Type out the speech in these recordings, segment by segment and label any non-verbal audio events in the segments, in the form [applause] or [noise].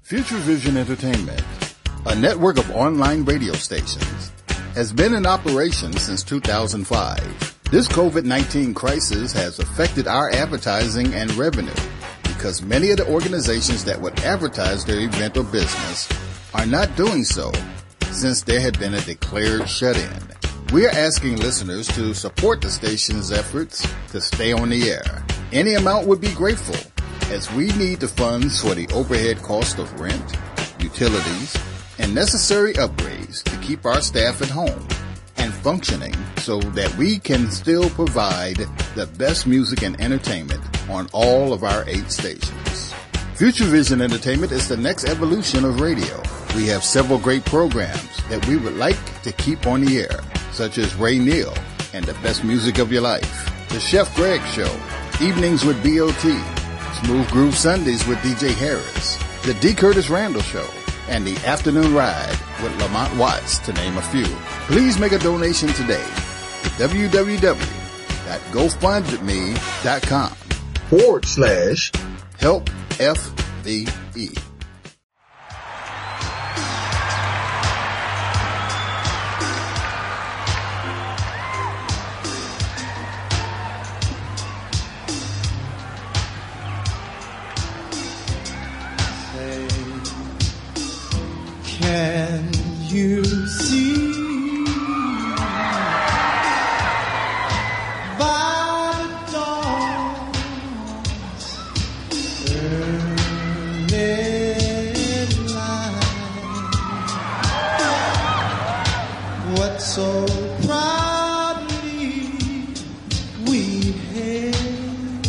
Future Vision Entertainment, a network of online radio stations, has been in operation since 2005. This COVID-19 crisis has affected our advertising and revenue because many of the organizations that would advertise their event or business are not doing so since there had been a declared shut-in. We are asking listeners to support the station's efforts to stay on the air. Any amount would be grateful as we need the funds for the overhead cost of rent, utilities, and necessary upgrades to keep our staff at home and functioning so that we can still provide the best music and entertainment on all of our eight stations. Future Vision Entertainment is the next evolution of radio. We have several great programs that we would like to keep on the air, such as Ray Neal and the best music of your life, The Chef Greg Show, Evenings with BOT, Smooth Groove Sundays with DJ Harris, The D. Curtis Randall Show, and The Afternoon Ride with Lamont Watts, to name a few. Please make a donation today to www.gofundme.com forward slash help FVE. Can you see? What so proudly we hailed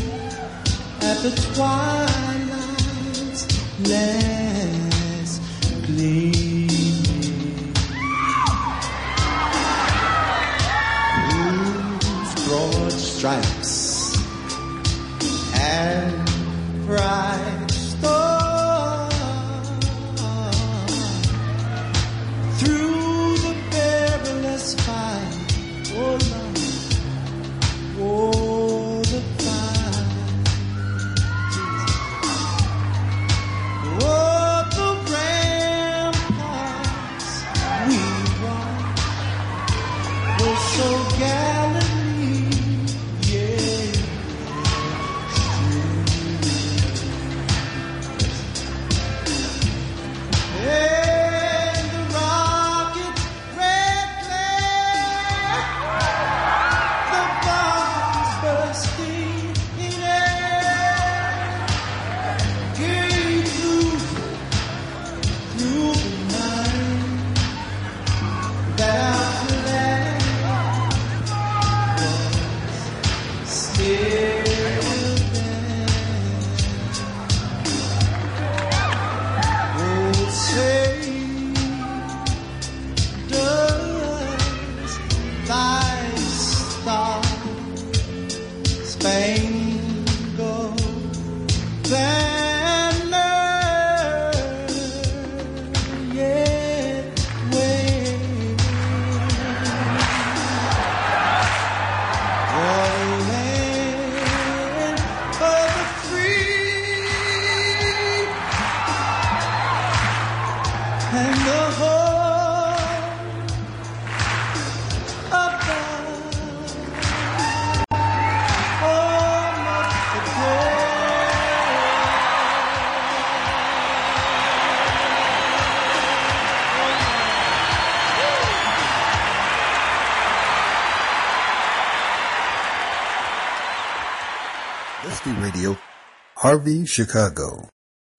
at the twilight's last walked Harvey, Chicago,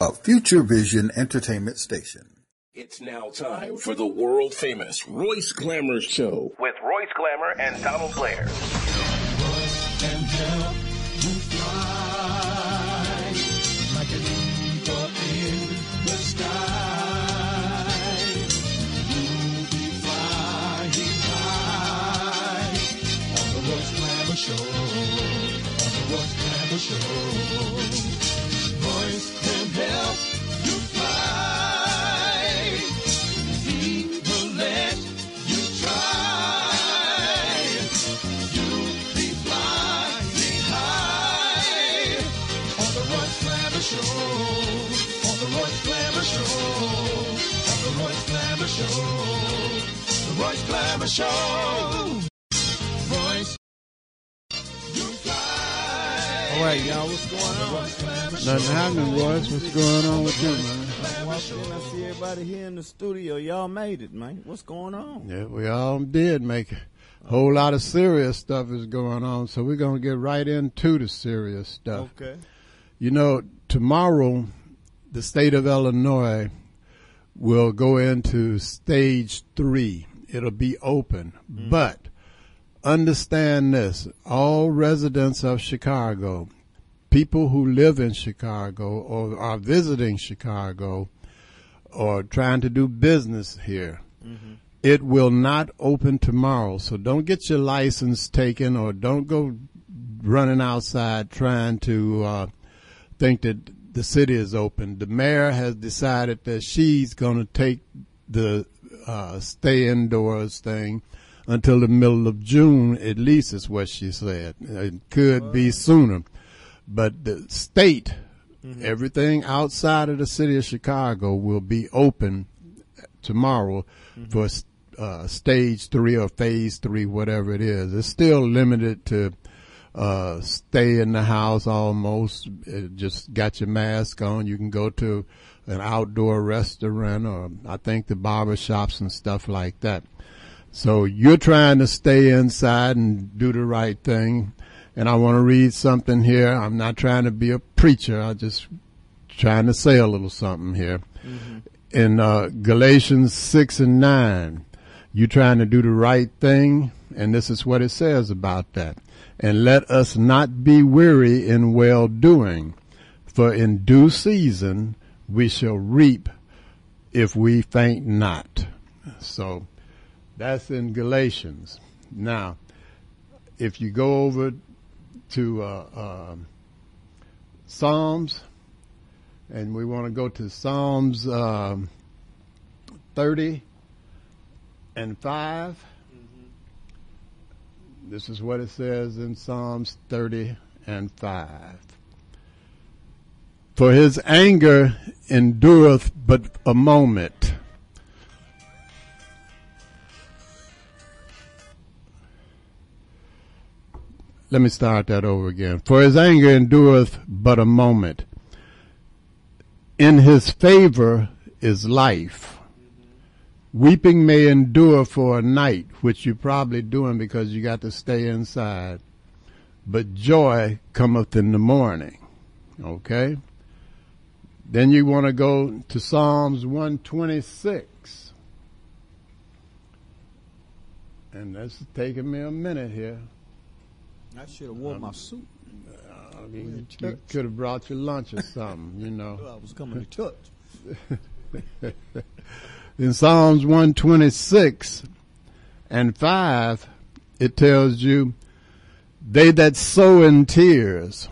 a Future Vision Entertainment station. It's now time for the world famous Royce Glamour Show with Royce Glamour and Donald Blair. Show on the Royce Glamour Show. Show. All right, y'all, what's going on? Nothing happening, Royce. What's going on with you, man? Walked in, I see everybody here in the studio. Y'all made it, man. What's going on? Yeah, we all did make it. A whole lot of serious stuff is going on, so we're going to get right into the serious stuff. Okay. You know, tomorrow, the state of Illinois will go into stage three. It'll be open. But understand this all residents of Chicago, people who live in Chicago or are visiting Chicago or trying to do business here, it will not open tomorrow. So don't get your license taken or don't go running outside trying to uh, think that the city is open. The mayor has decided that she's going to take the uh, stay indoors thing until the middle of June, at least is what she said. It could be sooner. But the state, everything outside of the city of Chicago will be open tomorrow for uh, stage three or phase three, whatever it is. It's still limited to uh, stay in the house almost. It just got your mask on. You can go to an outdoor restaurant or I think the barber shops and stuff like that. So you're trying to stay inside and do the right thing. And I want to read something here. I'm not trying to be a preacher. I'm just trying to say a little something here. In uh, Galatians 6 and 9, you're trying to do the right thing. And this is what it says about that. And let us not be weary in well doing, for in due season we shall reap if we faint not. So that's in Galatians. Now, if you go over to uh, um Psalms, and we want to go to Psalms um, 30 and 5. This is what it says in Psalms 30 and 5. For his anger endureth but a moment. Let me start that over again. For his anger endureth but a moment. In his favor is life. Weeping may endure for a night, which you're probably doing because you got to stay inside. But joy cometh in the morning. Okay? Then you want to go to Psalms 126. And that's taking me a minute here. I should have wore my um, suit. Uh, I mean, you could have brought your lunch or something, you know. [laughs] I was coming to church. [laughs] in Psalms 126 and 5, it tells you, they that sow in tears,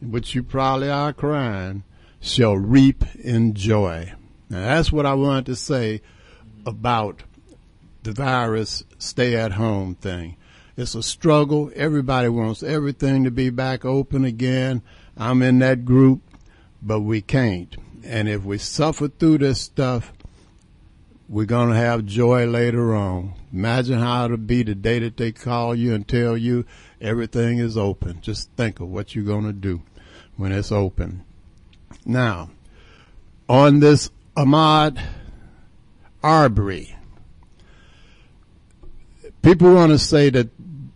which you probably are crying, shall reap in joy. Now that's what I wanted to say about the virus stay at home thing. It's a struggle. Everybody wants everything to be back open again. I'm in that group, but we can't. And if we suffer through this stuff, we're going to have joy later on. Imagine how it'll be the day that they call you and tell you everything is open. Just think of what you're going to do when it's open. Now, on this Ahmaud Arbery, people want to say that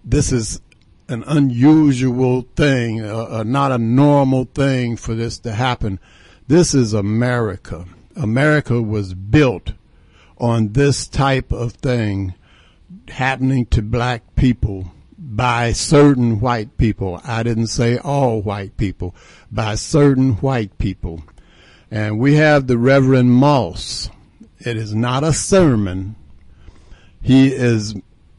this is an unusual thing, uh, uh, not a normal thing for this to happen. This is America. America was built on this type of thing happening to black people by certain white people. I didn't say all white people, by certain white people. And we have the Reverend Moss. It is not a sermon. He is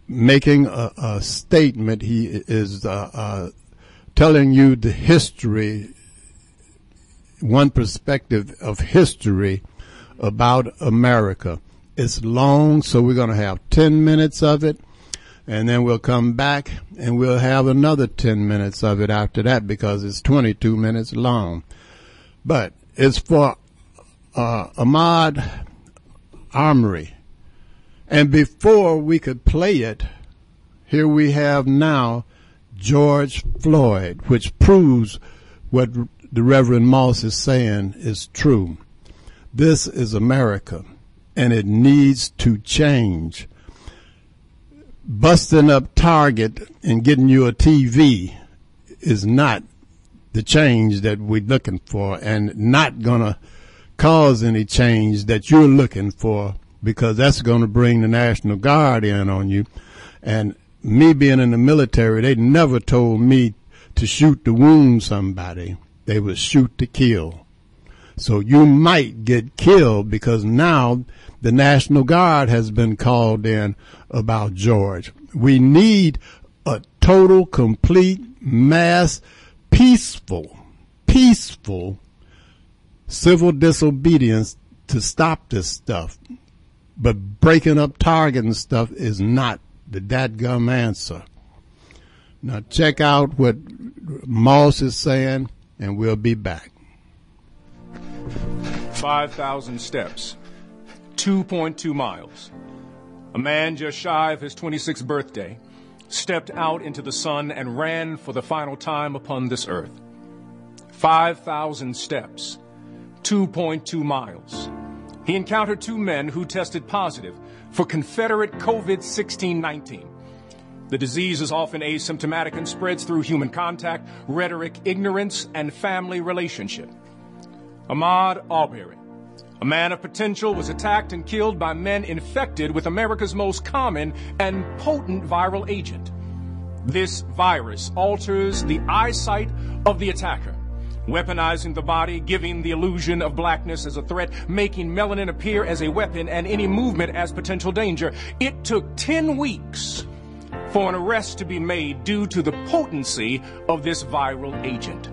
making a, a statement. He is uh, uh, telling you the history, one perspective of history about America. It's long, so we're going to have 10 minutes of it, and then we'll come back and we'll have another 10 minutes of it after that because it's 22 minutes long. But it's for uh, Ahmaud Arbery. And before we could play it, here we have now George Floyd, which proves what the Reverend Moss is saying is true. This is America, and it needs to change. Busting up Target and getting you a TV is not the change that we're looking for, and not going to cause any change that you're looking for because that's going to bring the National Guard in on you. And me being in the military, they never told me to shoot to wound somebody. They would shoot to kill. So you might get killed because now the National Guard has been called in about George. We need a total, complete, mass, peaceful, peaceful civil disobedience to stop this stuff. But breaking up Target and stuff is not the dadgum answer. Now check out what Moss is saying, and we'll be back. 5,000 steps, 2.2 miles. A man just shy of his 26th birthday stepped out into the sun and ran for the final time upon this earth. 5,000 steps, 2.2 miles. He encountered two men who tested positive for Confederate COVID 16 19. The disease is often asymptomatic and spreads through human contact, rhetoric, ignorance, and family relationship. Ahmaud Arbery, a man of potential, was attacked and killed by men infected with America's most common and potent viral agent. This virus alters the eyesight of the attacker weaponizing the body, giving the illusion of blackness as a threat, making melanin appear as a weapon, and any movement as potential danger. It took 10 weeks for an arrest to be made due to the potency of this viral agent.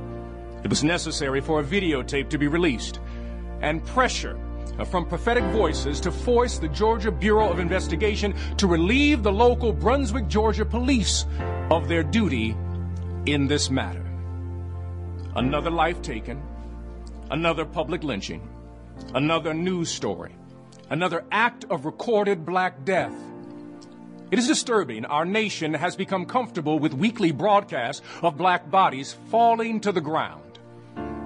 It was necessary for a videotape to be released and pressure from prophetic voices to force the Georgia Bureau of Investigation to relieve the local Brunswick, Georgia police of their duty in this matter another life taken, another public lynching, another news story, another act of recorded black death. It is disturbing our nation has become comfortable with weekly broadcasts of black bodies falling to the ground.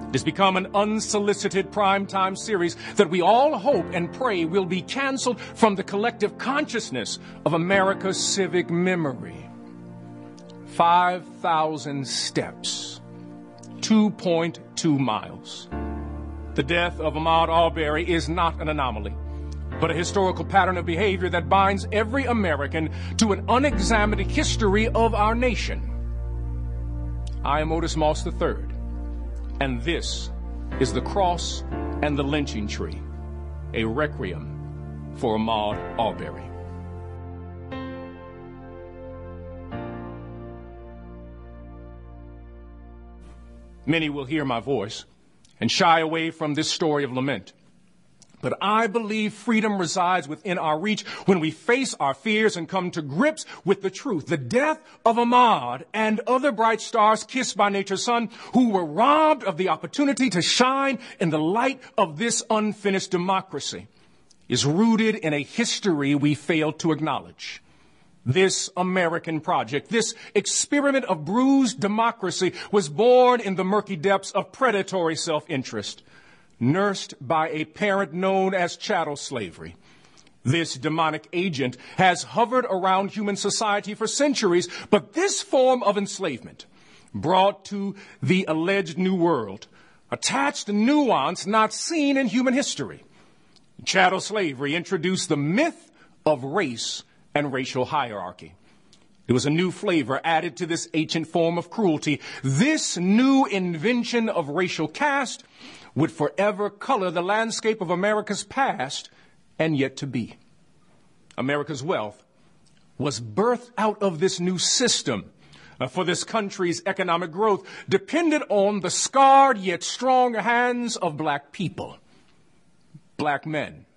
It has become an unsolicited primetime series that we all hope and pray will be canceled from the collective consciousness of America's civic memory. 5,000 steps 2.2 miles. The death of Ahmaud Arbery is not an anomaly, but a historical pattern of behavior that binds every American to an unexamined history of our nation. I am Otis Moss III, and this is the cross and the lynching tree, a requiem for Ahmaud Arbery. Many will hear my voice and shy away from this story of lament. But I believe freedom resides within our reach when we face our fears and come to grips with the truth. The death of Ahmaud and other bright stars kissed by nature's sun who were robbed of the opportunity to shine in the light of this unfinished democracy is rooted in a history we failed to acknowledge this American project, this experiment of bruised democracy was born in the murky depths of predatory self-interest, nursed by a parent known as chattel slavery. This demonic agent has hovered around human society for centuries, but this form of enslavement brought to the alleged new world attached nuance not seen in human history. Chattel slavery introduced the myth of race and racial hierarchy. There was a new flavor added to this ancient form of cruelty. This new invention of racial caste would forever color the landscape of America's past and yet to be. America's wealth was birthed out of this new system uh, for this country's economic growth depended on the scarred yet strong hands of black people, black men,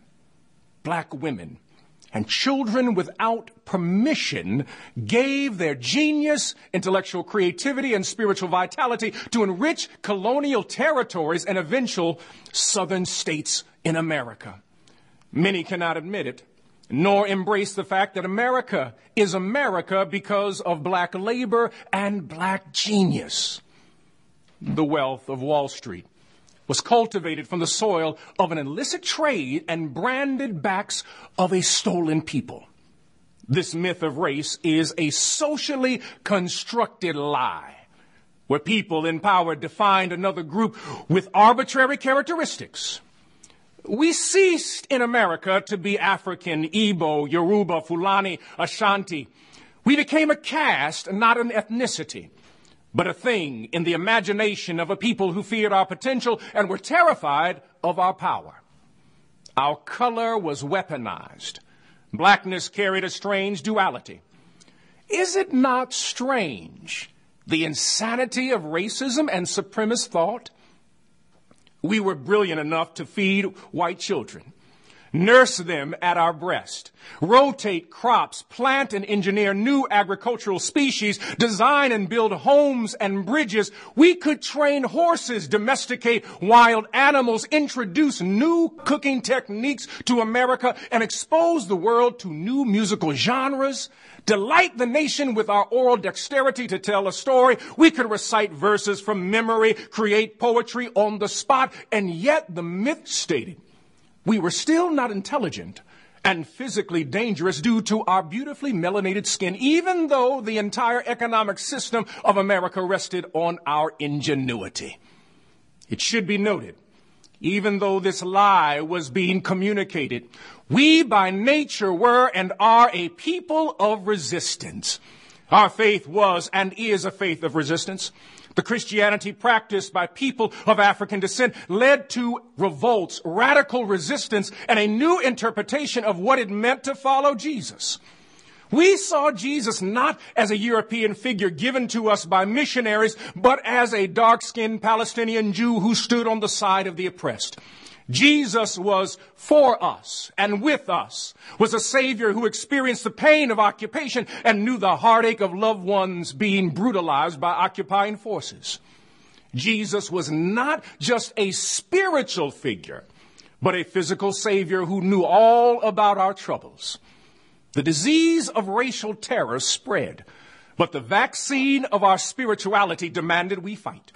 black women, and children without permission gave their genius, intellectual creativity, and spiritual vitality to enrich colonial territories and eventual southern states in America. Many cannot admit it, nor embrace the fact that America is America because of black labor and black genius. The wealth of Wall Street was cultivated from the soil of an illicit trade and branded backs of a stolen people. This myth of race is a socially constructed lie where people in power defined another group with arbitrary characteristics. We ceased in America to be African, Igbo, Yoruba, Fulani, Ashanti. We became a caste, not an ethnicity, but a thing in the imagination of a people who feared our potential and were terrified of our power. Our color was weaponized. Blackness carried a strange duality. Is it not strange, the insanity of racism and supremacist thought? We were brilliant enough to feed white children, nurse them at our breast, rotate crops, plant and engineer new agricultural species, design and build homes and bridges. We could train horses, domesticate wild animals, introduce new cooking techniques to America, and expose the world to new musical genres delight the nation with our oral dexterity to tell a story. We could recite verses from memory, create poetry on the spot, and yet the myth stated we were still not intelligent and physically dangerous due to our beautifully melanated skin, even though the entire economic system of America rested on our ingenuity. It should be noted, even though this lie was being communicated, we by nature were and are a people of resistance. Our faith was and is a faith of resistance. The Christianity practiced by people of African descent led to revolts, radical resistance, and a new interpretation of what it meant to follow Jesus. We saw Jesus not as a European figure given to us by missionaries, but as a dark-skinned Palestinian Jew who stood on the side of the oppressed. Jesus was for us and with us, was a savior who experienced the pain of occupation and knew the heartache of loved ones being brutalized by occupying forces. Jesus was not just a spiritual figure, but a physical savior who knew all about our troubles. The disease of racial terror spread, but the vaccine of our spirituality demanded we fight.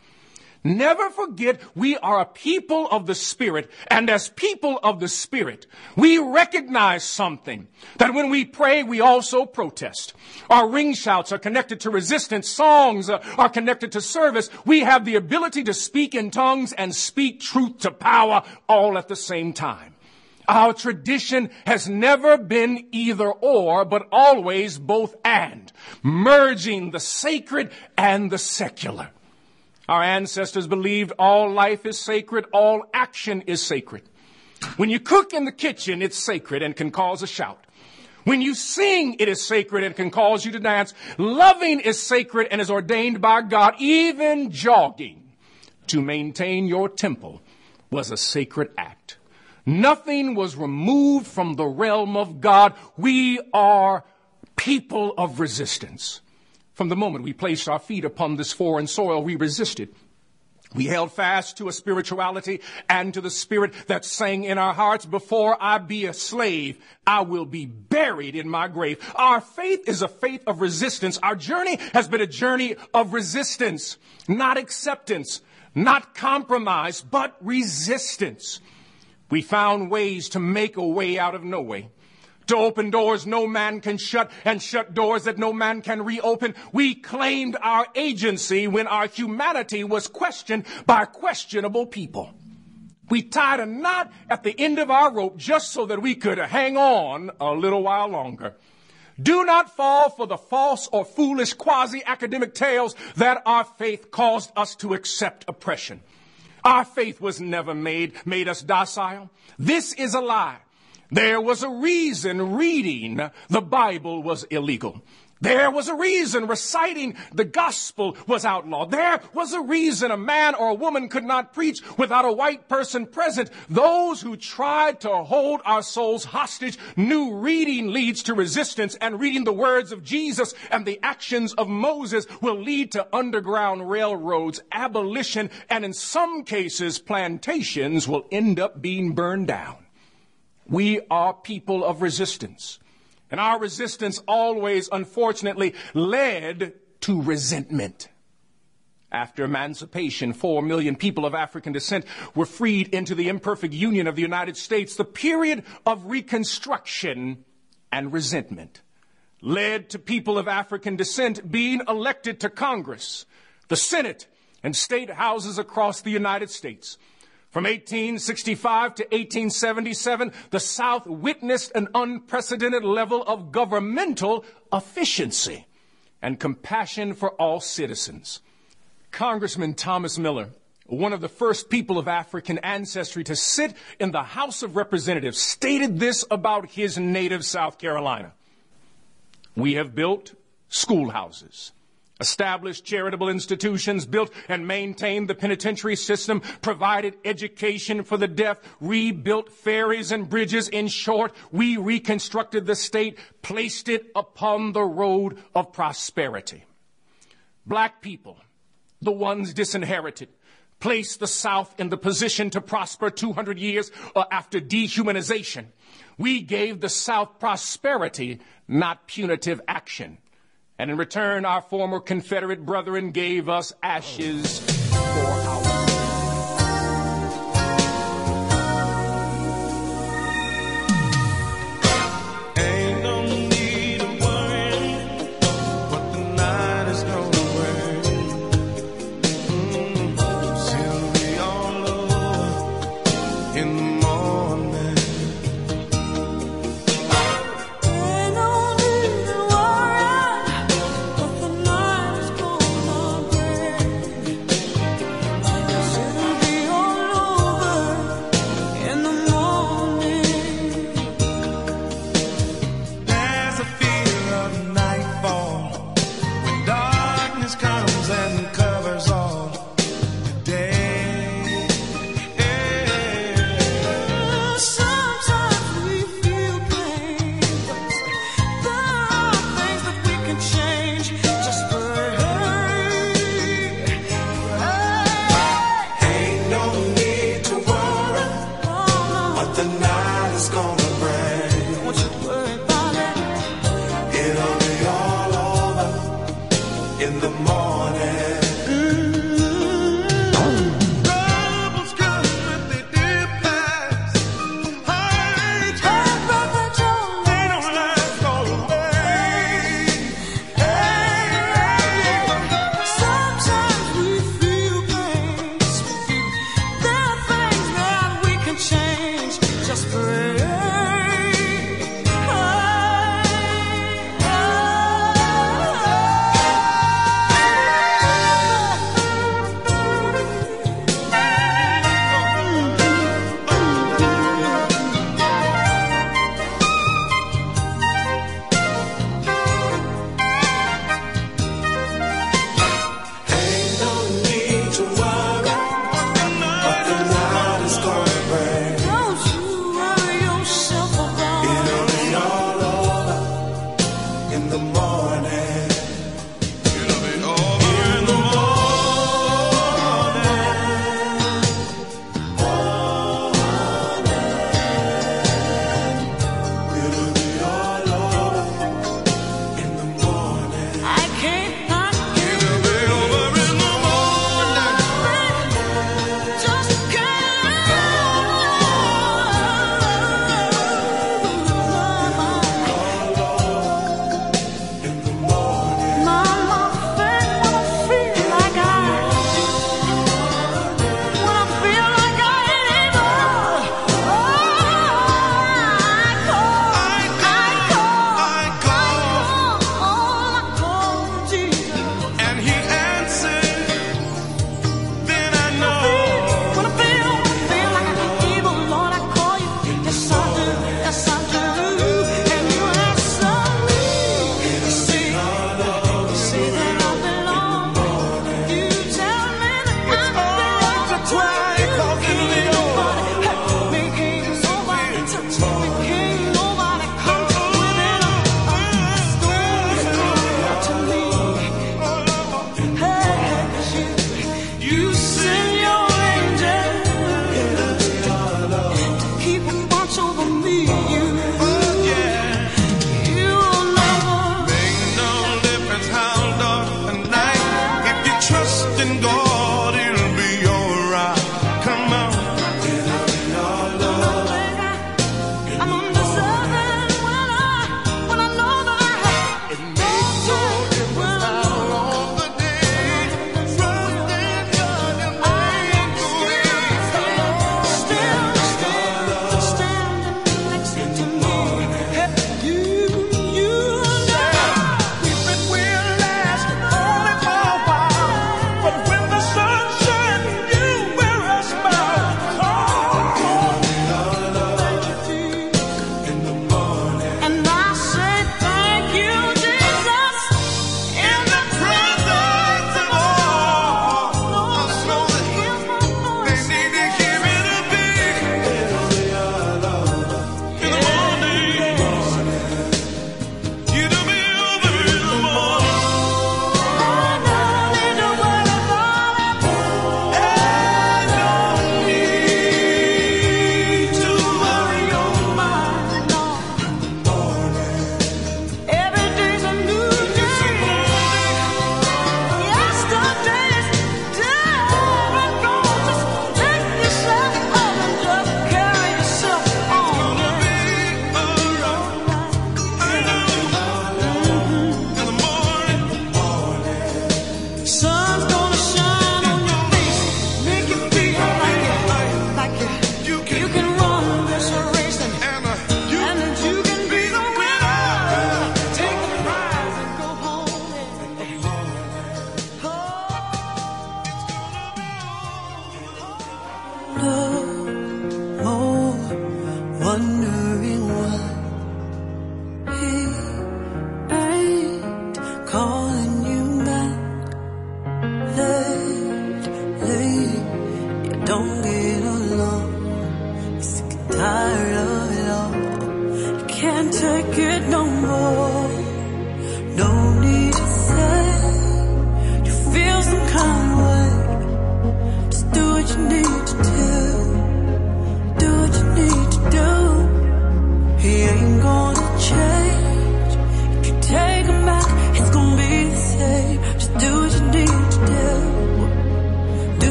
Never forget we are a people of the Spirit, and as people of the Spirit, we recognize something that when we pray, we also protest. Our ring shouts are connected to resistance, songs are connected to service. We have the ability to speak in tongues and speak truth to power all at the same time. Our tradition has never been either or, but always both and, merging the sacred and the secular. Our ancestors believed all life is sacred, all action is sacred. When you cook in the kitchen, it's sacred and can cause a shout. When you sing, it is sacred and can cause you to dance. Loving is sacred and is ordained by God. Even jogging to maintain your temple was a sacred act. Nothing was removed from the realm of God. We are people of resistance. From the moment we placed our feet upon this foreign soil, we resisted. We held fast to a spirituality and to the spirit that sang in our hearts, before I be a slave, I will be buried in my grave. Our faith is a faith of resistance. Our journey has been a journey of resistance, not acceptance, not compromise, but resistance. We found ways to make a way out of no way to open doors no man can shut and shut doors that no man can reopen. We claimed our agency when our humanity was questioned by questionable people. We tied a knot at the end of our rope just so that we could hang on a little while longer. Do not fall for the false or foolish quasi-academic tales that our faith caused us to accept oppression. Our faith was never made, made us docile. This is a lie. There was a reason reading the Bible was illegal. There was a reason reciting the gospel was outlawed. There was a reason a man or a woman could not preach without a white person present. Those who tried to hold our souls hostage knew reading leads to resistance and reading the words of Jesus and the actions of Moses will lead to underground railroads, abolition, and in some cases plantations will end up being burned down. We are people of resistance. And our resistance always, unfortunately, led to resentment. After emancipation, four million people of African descent were freed into the imperfect union of the United States. The period of reconstruction and resentment led to people of African descent being elected to Congress, the Senate, and state houses across the United States. From 1865 to 1877, the South witnessed an unprecedented level of governmental efficiency and compassion for all citizens. Congressman Thomas Miller, one of the first people of African ancestry to sit in the House of Representatives, stated this about his native South Carolina. We have built schoolhouses, established charitable institutions, built and maintained the penitentiary system, provided education for the deaf, rebuilt ferries and bridges. In short, we reconstructed the state, placed it upon the road of prosperity. Black people, the ones disinherited, placed the South in the position to prosper 200 years after dehumanization. We gave the South prosperity, not punitive action. And in return, our former Confederate brethren gave us ashes for our.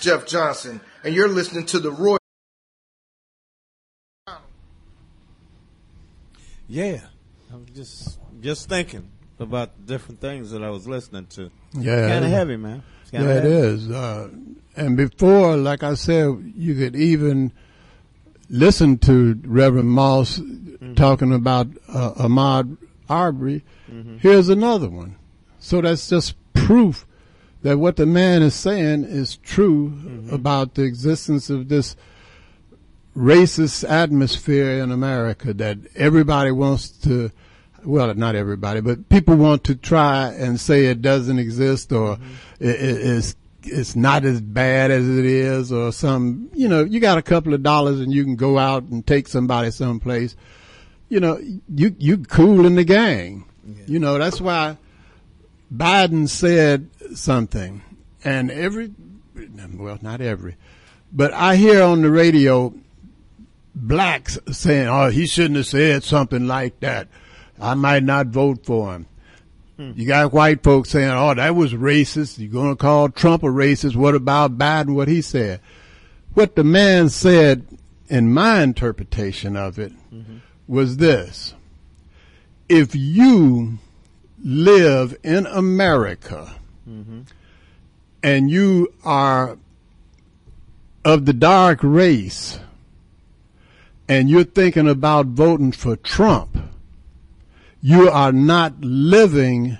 Jeff Johnson, and you're listening to the Roy. Yeah, I'm just just thinking about the different things that I was listening to. Yeah. kind of heavy, man. Yeah, it heavy. is. Uh, and before, like I said, you could even listen to Reverend Moss Mm-hmm. talking about uh, Ahmaud Arbery. Mm-hmm. Here's another one. So that's just proof that what the man is saying is true Mm-hmm. about the existence of this racist atmosphere in America that everybody wants to, well, not everybody, but people want to try and say it doesn't exist or it, it's it's not as bad as it is or some, you know, you got a couple of dollars and you can go out and take somebody someplace. You know, you you cool in the gang. You know, that's why Biden said something and every well, not every, but I hear on the radio blacks saying, "Oh, he shouldn't have said something like that. I might not vote for him." Hmm. You got white folks saying, "Oh, that was racist. You're going to call Trump a racist. What about Biden? What he said?" What the man said, in my interpretation of it, mm-hmm. was this: If you live in America and you are of the dark race and you're thinking about voting for Trump, you are not living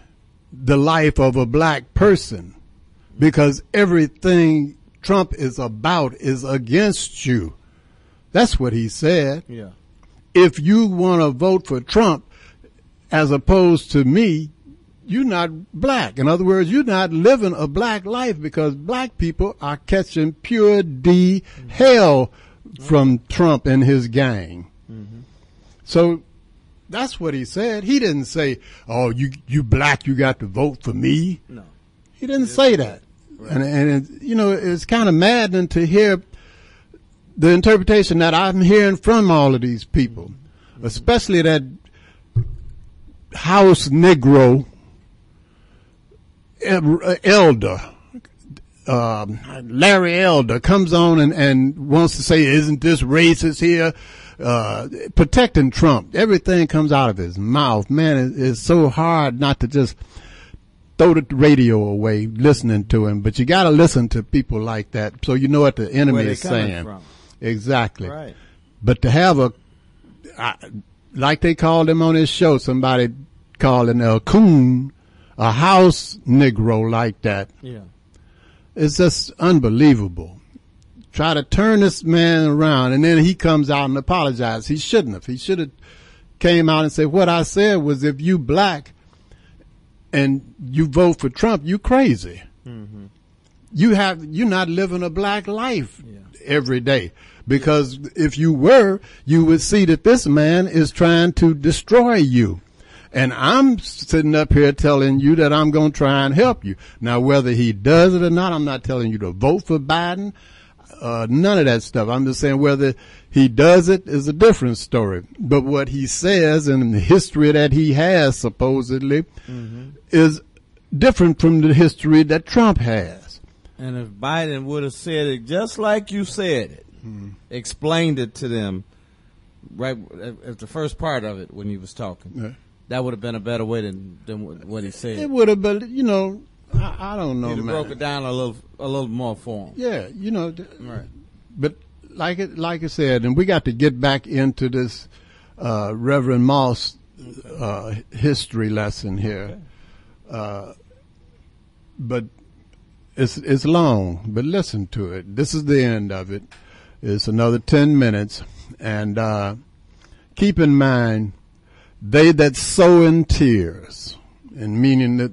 the life of a black person because everything Trump is about is against you. That's what he said. Yeah. If you want to vote for Trump as opposed to me, you're not black. In other words, you're not living a black life because black people are catching pure D hell from Trump and his gang. Mm-hmm. So that's what he said. He didn't say, "Oh, you you black, you got to vote for me." No. He didn't say that. And and it, you know, it's kind of maddening to hear the interpretation that I'm hearing from all of these people, mm-hmm. especially that house Negro elder, um, Larry Elder comes on and, and wants to say, isn't this racist here? Uh, protecting Trump. Everything comes out of his mouth. Man, it, it's so hard not to just throw the radio away listening to him, but you got to listen to people like that so you know what the enemy is saying. from. Exactly. Right. But to have a, I, like they called him on his show, somebody calling a coon, a house Negro like that. Yeah. It's just unbelievable. Try to turn this man around, and then he comes out and apologizes. He shouldn't have. He should have came out and said, "What I said was, if you black and you vote for Trump, you crazy. Mm-hmm. You have you're not living a black life every day." Because if you were, you would see that this man is trying to destroy you. And I'm sitting up here telling you that I'm going to try and help you. Now, whether he does it or not, I'm not telling you to vote for Biden. Uh, none of that stuff. I'm just saying whether he does it is a different story. But what he says and the history that he has supposedly is different from the history that Trump has. And if Biden would have said it just like you said it, explained it to them, right at at the first part of it when he was talking, Yeah. That would have been a better way than than what- he said. It would have been, you know, I, I don't know, have man. broke it down a little a little more for him. Yeah, you know, th- Right. but like it, like I said, and we got to get back into this uh, Reverend Moss uh, history lesson here. Uh, but it's it's long, but listen to it. This is the end of it. It's another ten minutes, and uh, keep in mind, they that sow in tears, and meaning that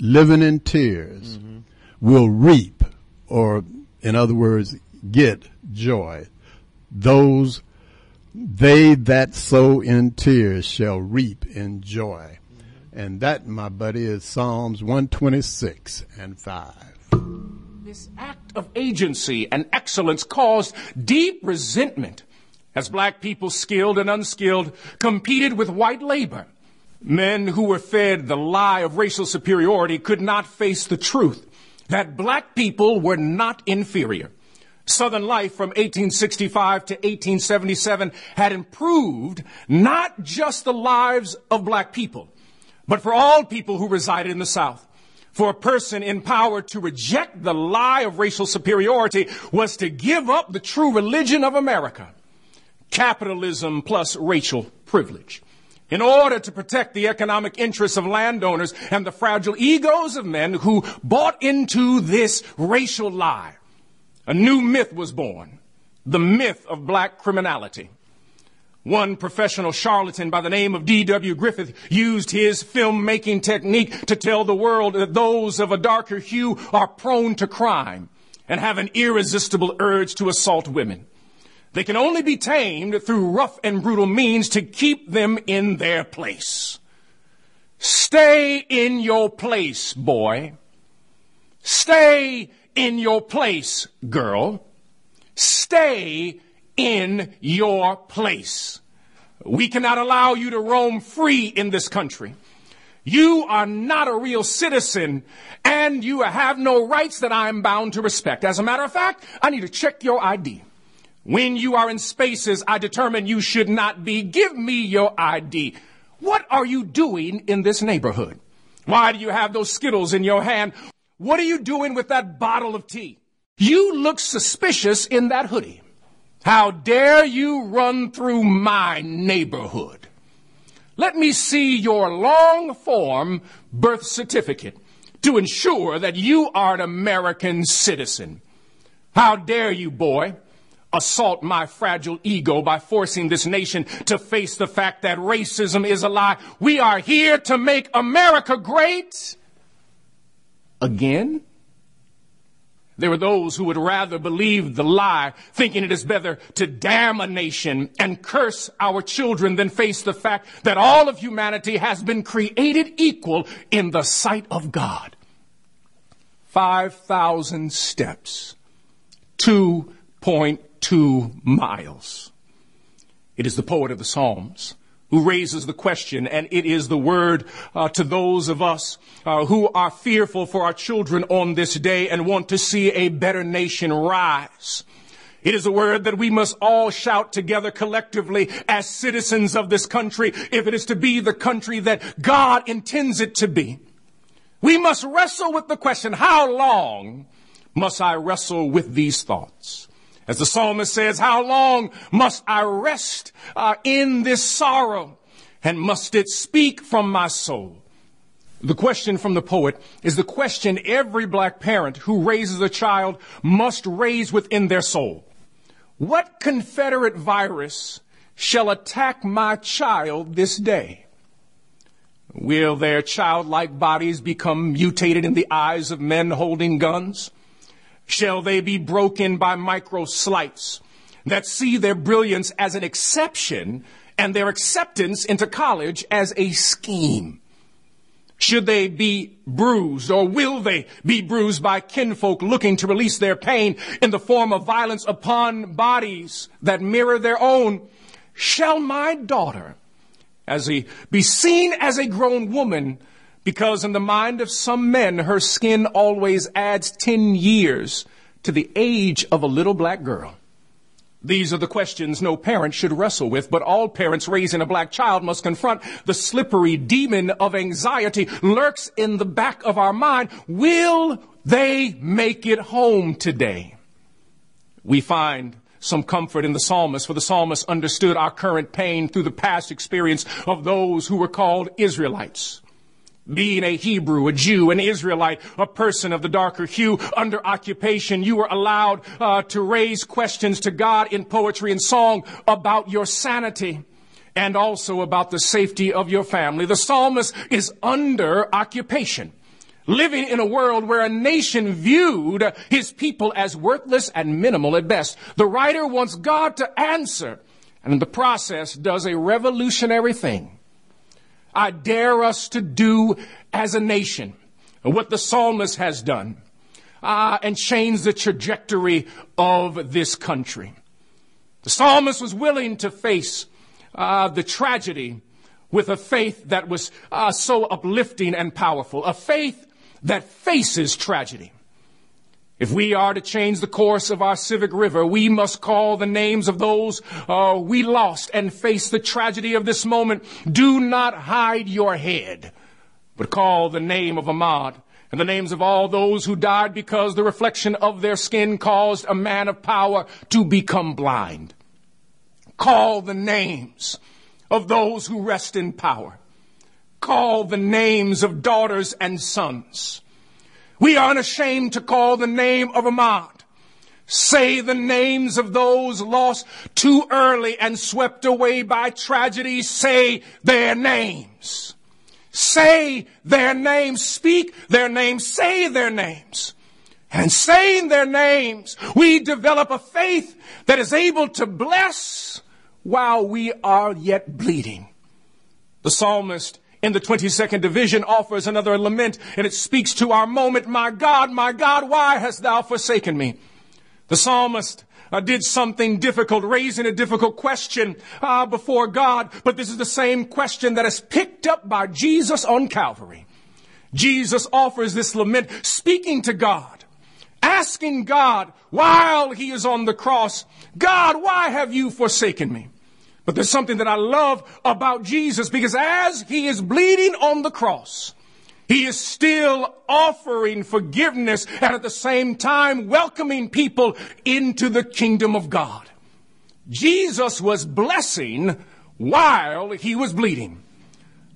living in tears, mm-hmm. will reap, or in other words, get joy. Those they that sow in tears shall reap in joy. Mm-hmm. And that, my buddy, is Psalms 126 and 5. This act of agency and excellence caused deep resentment as black people, skilled and unskilled, competed with white labor. Men who were fed the lie of racial superiority could not face the truth that black people were not inferior. Southern life from 1865 to 1877 had improved not just the lives of black people, but for all people who resided in the South. For a person in power to reject the lie of racial superiority was to give up the true religion of America capitalism plus racial privilege. In order to protect the economic interests of landowners and the fragile egos of men who bought into this racial lie, a new myth was born. The myth of black criminality. One professional charlatan by the name of D.W. Griffith used his filmmaking technique to tell the world that those of a darker hue are prone to crime and have an irresistible urge to assault women. They can only be tamed through rough and brutal means to keep them in their place. Stay in your place, boy. Stay in your place, girl. Stay in your place. We cannot allow you to roam free in this country. You are not a real citizen and you have no rights that I am bound to respect. As a matter of fact, I need to check your ID. When you are in spaces I determine you should not be, give me your ID. What are you doing in this neighborhood? Why do you have those Skittles in your hand? What are you doing with that bottle of tea? You look suspicious in that hoodie. How dare you run through my neighborhood? Let me see your long form birth certificate to ensure that you are an American citizen. How dare you, boy, assault my fragile ego by forcing this nation to face the fact that racism is a lie. We are here to make America great again. There are those who would rather believe the lie, thinking it is better to damn a nation and curse our children than face the fact that all of humanity has been created equal in the sight of God. 5,000 steps, 2.2 two miles. It is the poet of the Psalms who raises the question, and it is the word uh, to those of us uh, who are fearful for our children on this day and want to see a better nation rise. It is a word that we must all shout together collectively as citizens of this country if it is to be the country that God intends it to be. We must wrestle with the question, how long must I wrestle with these thoughts? As the psalmist says, how long must I rest uh, in this sorrow? And must it speak from my soul? The question from the poet is the question every black parent who raises a child must raise within their soul. What Confederate virus shall attack my child this day? Will their childlike bodies become mutated in the eyes of men holding guns? Shall they be broken by micro slights that see their brilliance as an exception and their acceptance into college as a scheme? Should they be bruised or will they be bruised by kinfolk looking to release their pain in the form of violence upon bodies that mirror their own? Shall my daughter, as a, be seen as a grown woman, because in the mind of some men, her skin always adds 10 years to the age of a little black girl. These are the questions no parent should wrestle with, but all parents raising a black child must confront the slippery demon of anxiety lurks in the back of our mind. Will they make it home today? We find some comfort in the psalmist, for the psalmist understood our current pain through the past experience of those who were called Israelites being a Hebrew, a Jew, an Israelite, a person of the darker hue under occupation, you were allowed uh, to raise questions to God in poetry and song about your sanity and also about the safety of your family. The psalmist is under occupation. Living in a world where a nation viewed his people as worthless and minimal at best. The writer wants God to answer and in the process does a revolutionary thing. I dare us to do as a nation what the psalmist has done uh, and change the trajectory of this country. The psalmist was willing to face uh, the tragedy with a faith that was uh, so uplifting and powerful, a faith that faces tragedy. If we are to change the course of our civic river, we must call the names of those uh, we lost and face the tragedy of this moment. Do not hide your head, but call the name of Ahmaud and the names of all those who died because the reflection of their skin caused a man of power to become blind. Call the names of those who rest in power. Call the names of daughters and sons we are unashamed to call the name of Ahmaud. Say the names of those lost too early and swept away by tragedy. Say their names. Say their names. Speak their names. Say their names. And saying their names, we develop a faith that is able to bless while we are yet bleeding. The psalmist in the 22nd division offers another lament and it speaks to our moment. My God, my God, why hast thou forsaken me? The psalmist uh, did something difficult, raising a difficult question uh, before God, but this is the same question that is picked up by Jesus on Calvary. Jesus offers this lament, speaking to God, asking God while he is on the cross, God, why have you forsaken me? But there's something that I love about Jesus because as he is bleeding on the cross, he is still offering forgiveness and at the same time welcoming people into the kingdom of God. Jesus was blessing while he was bleeding.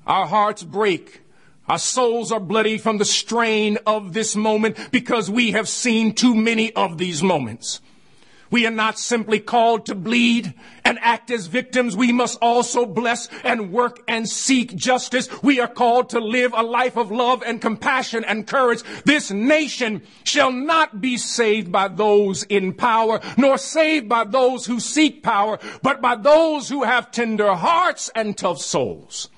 Our hearts break. Our souls are bloody from the strain of this moment because we have seen too many of these moments. We are not simply called to bleed and act as victims. We must also bless and work and seek justice. We are called to live a life of love and compassion and courage. This nation shall not be saved by those in power, nor saved by those who seek power, but by those who have tender hearts and tough souls.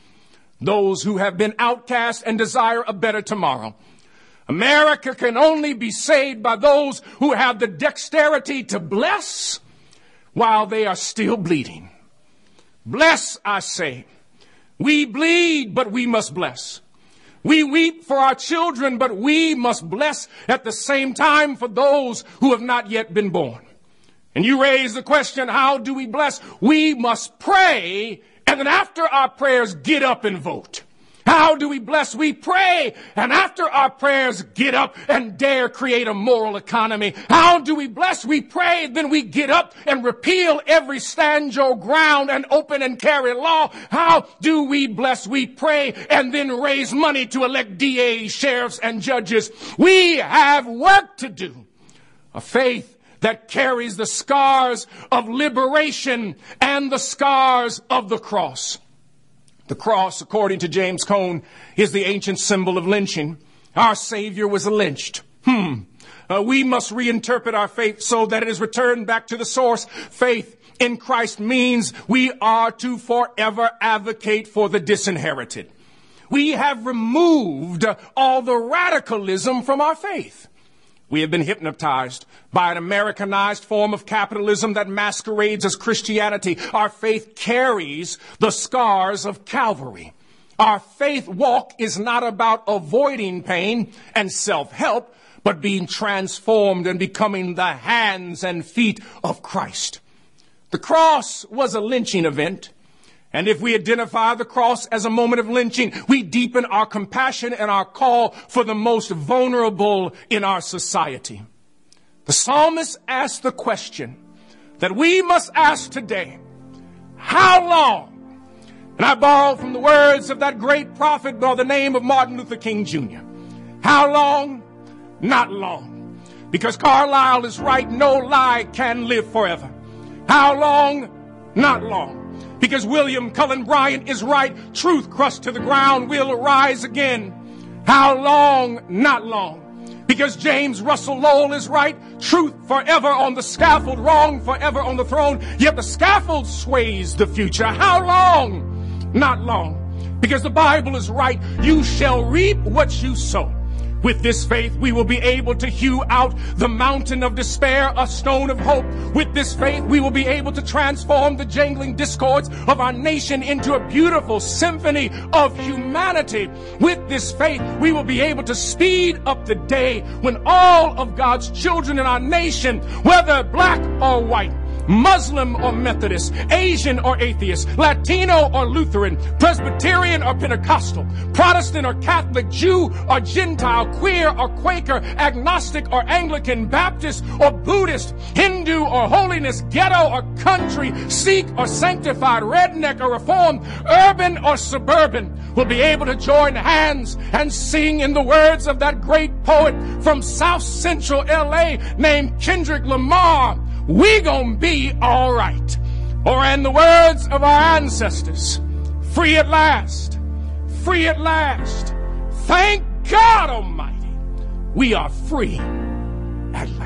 Those who have been outcast and desire a better tomorrow. America can only be saved by those who have the dexterity to bless while they are still bleeding. Bless, I say. We bleed, but we must bless. We weep for our children, but we must bless at the same time for those who have not yet been born. And you raise the question, how do we bless? We must pray, and then after our prayers, get up and vote. How do we bless? We pray. And after our prayers, get up and dare create a moral economy. How do we bless? We pray. Then we get up and repeal every stand your ground and open and carry law. How do we bless? We pray and then raise money to elect DAs, sheriffs, and judges. We have work to do. A faith that carries the scars of liberation and the scars of the cross. The cross, according to James Cone, is the ancient symbol of lynching. Our Savior was lynched. Hmm. Uh, we must reinterpret our faith so that it is returned back to the source. Faith in Christ means we are to forever advocate for the disinherited. We have removed all the radicalism from our faith. We have been hypnotized by an Americanized form of capitalism that masquerades as Christianity. Our faith carries the scars of Calvary. Our faith walk is not about avoiding pain and self-help, but being transformed and becoming the hands and feet of Christ. The cross was a lynching event. And if we identify the cross as a moment of lynching, we deepen our compassion and our call for the most vulnerable in our society. The psalmist asked the question that we must ask today. How long? And I borrow from the words of that great prophet by the name of Martin Luther King Jr. How long? Not long. Because Carlyle is right, no lie can live forever. How long? Not long. Because William Cullen Bryant is right. Truth crushed to the ground will rise again. How long? Not long. Because James Russell Lowell is right. Truth forever on the scaffold, wrong forever on the throne. Yet the scaffold sways the future. How long? Not long. Because the Bible is right. You shall reap what you sow. With this faith, we will be able to hew out the mountain of despair, a stone of hope. With this faith, we will be able to transform the jangling discords of our nation into a beautiful symphony of humanity. With this faith, we will be able to speed up the day when all of God's children in our nation, whether black or white, Muslim or Methodist, Asian or atheist, Latino or Lutheran, Presbyterian or Pentecostal, Protestant or Catholic, Jew or Gentile, queer or Quaker, agnostic or Anglican, Baptist or Buddhist, Hindu or holiness, ghetto or country, Sikh or sanctified, redneck or reformed, urban or suburban, will be able to join hands and sing in the words of that great poet from South Central LA named Kendrick Lamar we gonna be all right. Or in the words of our ancestors, free at last, free at last. Thank God Almighty, we are free at last.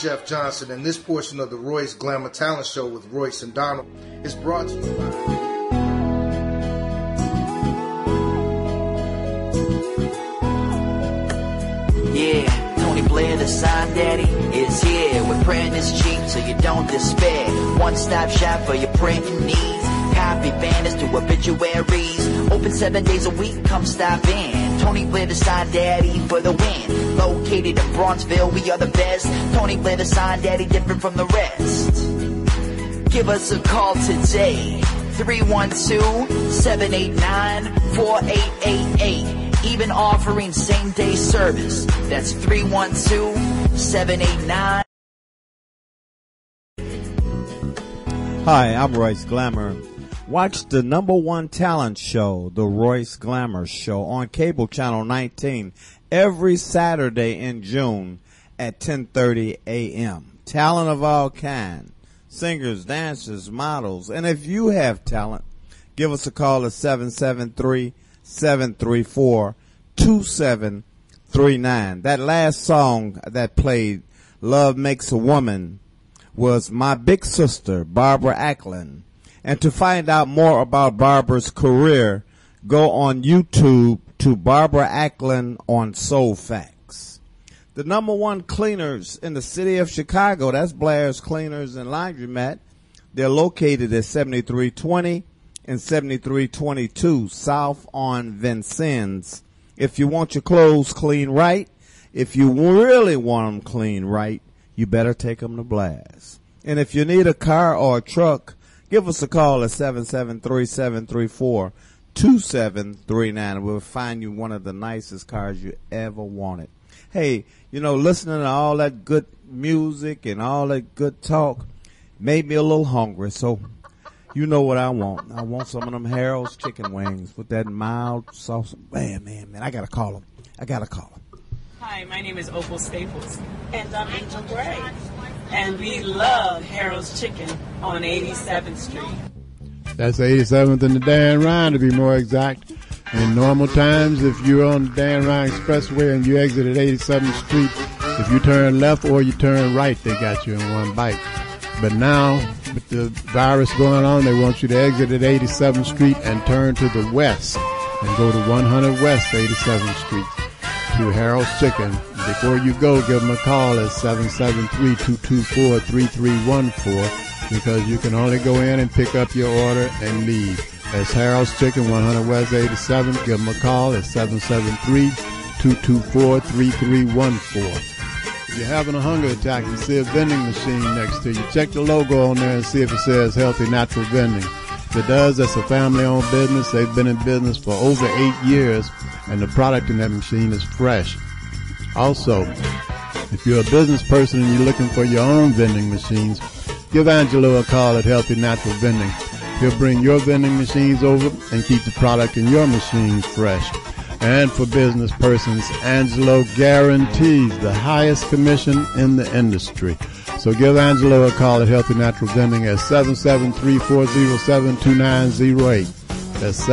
Jeff Johnson, and this portion of the Royce Glamour Talent Show with Royce and Donald is brought to you by. Yeah, Tony Blair, the sign daddy, is here. With print is cheap, so you don't despair. One stop shop for your printing needs. Copy banners to obituaries. Open seven days a week, come stop in. Tony sign daddy for the win. Located in Bronxville, we are the best. Tony sign daddy, different from the rest. Give us a call today. 312-789-4888. Even offering same day service. That's 312-789. Hi, I'm Royce Glamour. Watch the number one talent show, The Royce Glamour Show, on cable channel 19 every Saturday in June at 10:30 a.m. Talent of all kind, singers, dancers, models, and if you have talent, give us a call at 773-734-2739. That last song that played, Love Makes a Woman, was my big sister, Barbara Acklin. And to find out more about Barbara's career, go on YouTube to Barbara Acklin on Soul Facts. The number one cleaners in the city of Chicago, that's Blair's Cleaners and Laundromat. They're located at 7320 and 7322 South on Vincennes. If you want your clothes clean right, if you really want them clean right, you better take them to Blair's. And if you need a car or a truck, give us a call at 773-734-2739. We'll find you one of the nicest cars you ever wanted. Hey, you know, listening to all that good music and all that good talk made me a little hungry. So, you know what I want. I want some of them Harold's chicken wings with that mild sauce. Man, man, man, I gotta call them. I gotta call them. Hi, my name is Opal Staples. And I'm Angel Gray. And we love Harold's Chicken on 87th Street. That's 87th and the Dan Ryan to be more exact. In normal times, if you're on Dan Ryan Expressway and you exit at 87th Street, if you turn left or you turn right, they got you in one bite. But now, with the virus going on, they want you to exit at 87th Street and turn to the west and go to 100 West 87th Street to Harold's Chicken. Before you go, give them a call at 773-224-3314 because you can only go in and pick up your order and leave. That's Harold's Chicken, 100 West 87. Give them a call at 773-224-3314. If you're having a hunger attack, you see a vending machine next to you. Check the logo on there and see if it says Healthy Natural Vending. If it does, that's a family-owned business. They've been in business for over eight years, and the product in that machine is fresh. Also, if you're a business person and you're looking for your own vending machines, give Angelo a call at Healthy Natural Vending. He'll bring your vending machines over and keep the product in your machines fresh. And for business persons, Angelo guarantees the highest commission in the industry. So give Angelo a call at Healthy Natural Vending at 773-407-2908. That's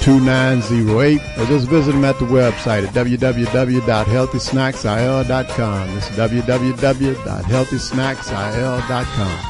773-407-2908. Or just visit them at the website at www.healthysnacksil.com. It's www.healthysnacksil.com.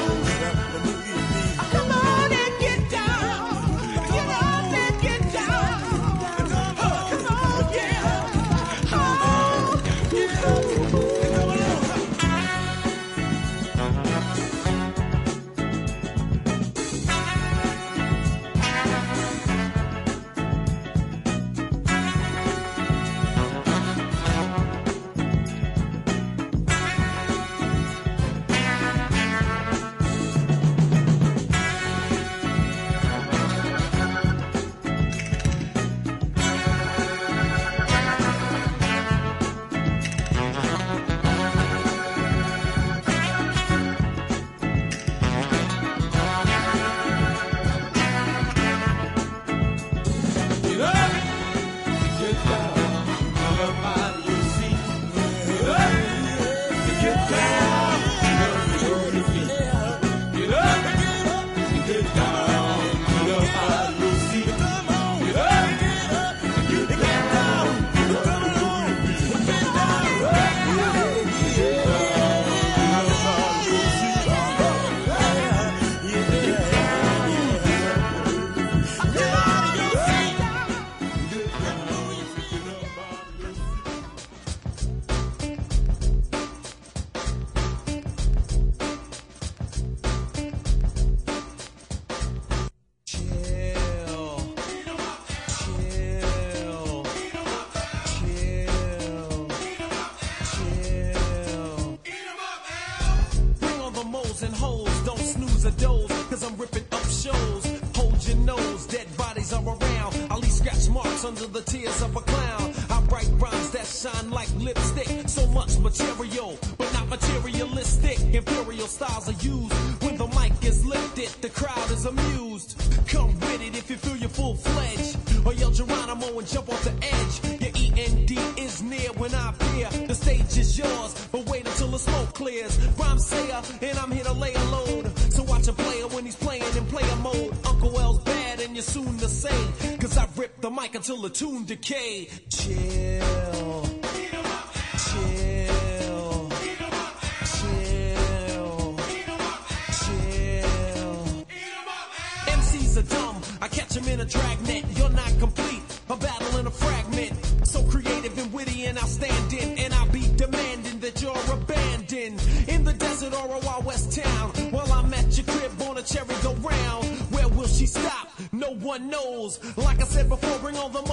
In a dragnet. You're not complete. A battle in a fragment. So creative and witty and outstanding. And I'll be demanding that you're abandoned in the desert or a Wild West town. While I'm at your crib on a cherry go round. Where will she stop? No one knows. Like I said before, bring all the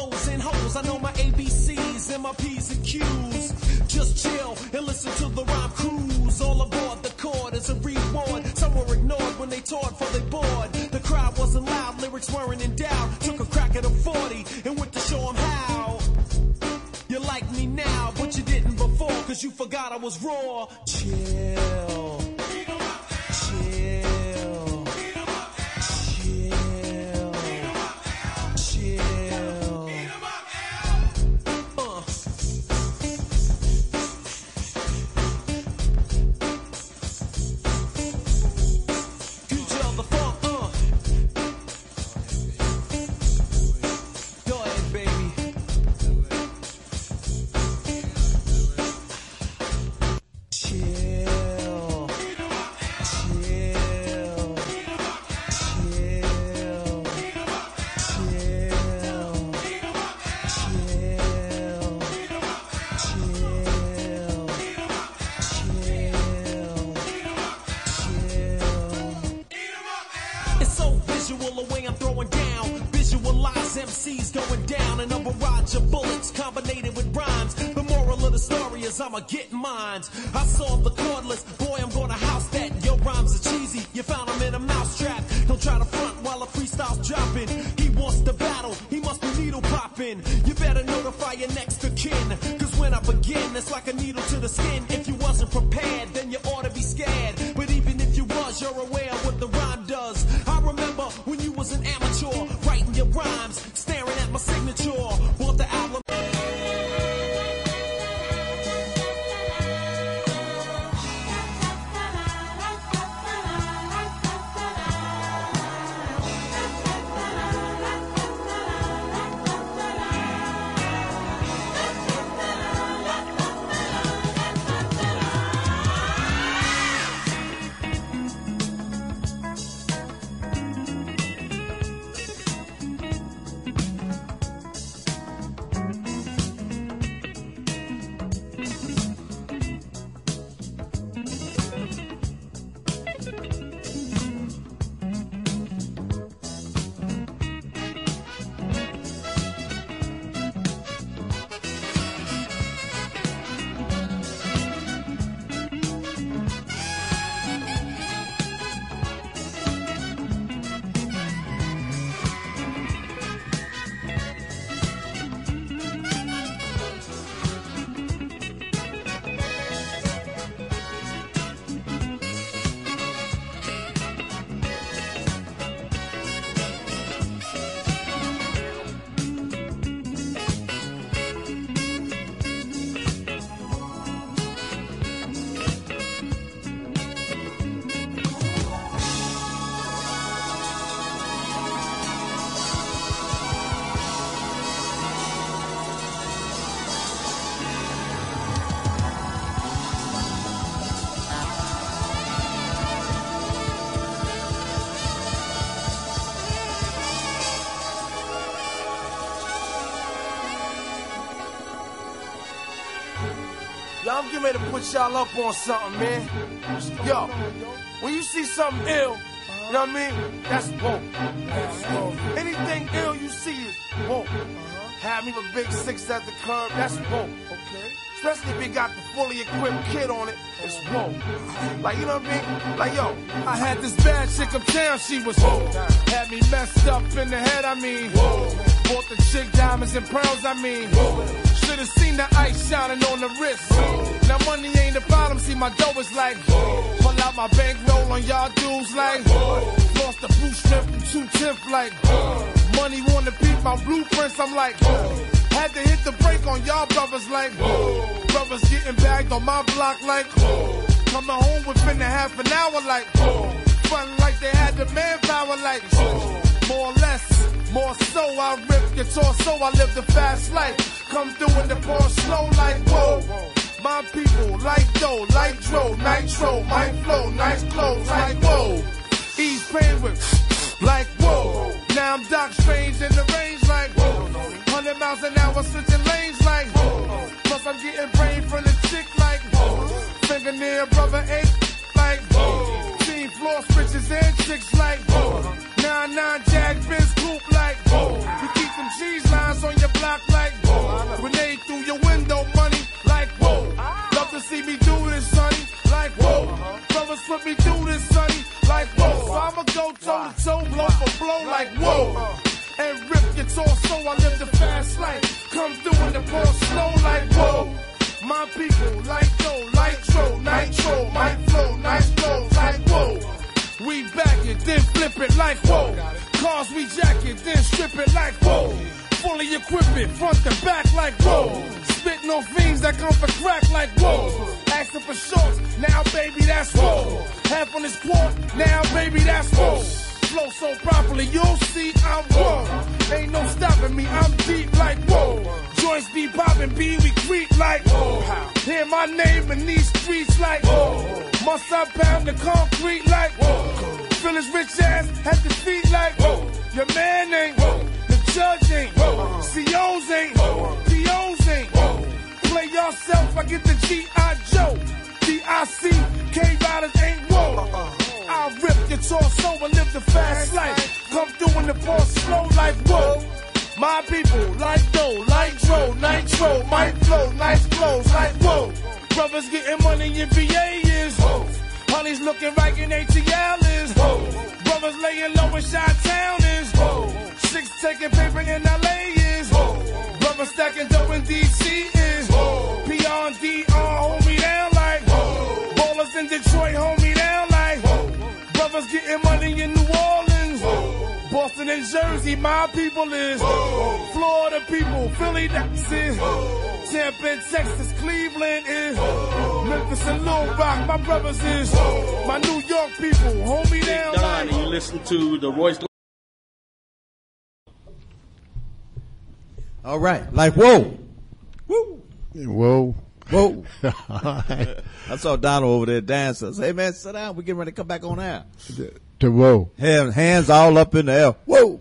lyrics weren't. Took a crack at a 40 and went to show him how. You like me now, but you didn't before, cause you forgot I was raw. Y'all up on something, man. Yo, when you see something ill, you know what I mean? That's woke. Anything ill you see is woke. Have me with big six at the curb, that's woke. Okay. Especially if you got the fully equipped kid on it, it's woke. Like, you know what I mean? Like, yo, I had this bad chick uptown, she was woke. Had me messed up in the head, I mean. Bought the chick diamonds and pearls, I mean. Should've seen the ice shining on the wrist. Now money ain't the problem, see my dough is like. Pull out my bankroll on y'all dudes like. Lost the blue strip and two tenth like. Money wanna peep my blueprints, I'm like. Had to hit the brake on y'all brothers like. Brothers getting bagged on my block like. Coming home within a half an hour like. Fun like they had the manpower like. More or less, more so I rip your torso, I live the fast life. Come through in the pour slow like whoa. My people like dough, like dro, nitro, my flow, nice clothes like whoa. Ease pain with like whoa. Now I'm Doc Strange in the range like whoa. 100 miles an hour switching lanes like whoa. Plus I'm getting brain from the chick like whoa. Fingernail brother eight like whoa. Team floor switches and chicks like whoa. That come for crack like whoa. Asking for shorts, now baby that's whoa. Half on this quart, now baby that's whoa. Flow so properly, you'll see I'm whoa. Ain't no stopping me, I'm deep like whoa. Joints be popping, B we creep like whoa. Hear my name in these streets like whoa. Must I pound the concrete like whoa. Feel his rich ass at the feet like whoa. Your man ain't G.I. Joe. D.I.C. K-Riders ain't whoa. I'll rip your torso and live the fast life. Come through in the ball slow like whoa. My people like dough, like dro, nitro, my flow, nice clothes like whoa. Brothers getting money in VA is whoa. Honey's looking right in ATL is whoa. Brothers laying low in Chi-Town is whoa. Six taking paper in LA is whoa. Brothers stacking dough in DC is whoa. PR and Boston and Jersey, my people is. Whoa. Florida people, Philly, that's it. Whoa. Tampa and Texas, Cleveland is. Whoa. Memphis and Little Rock, my brothers is. Whoa. My New York people, hold me down Don, you listen to the Royce. All right, like whoa, woo, Whoa. whoa. [laughs] All right. I saw Donald over there dancing. I hey man, sit down. We're getting ready to come back on air. To whoa. Hands, hands all up in the air. Whoa.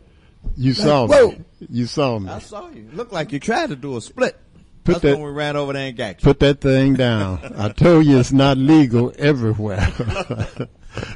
You saw Whoa. me. You saw me. I saw you. Looked like you tried to do a split. Put That's that- when we ran over there and got you. Put that thing down. [laughs] I told you it's not legal everywhere. [laughs]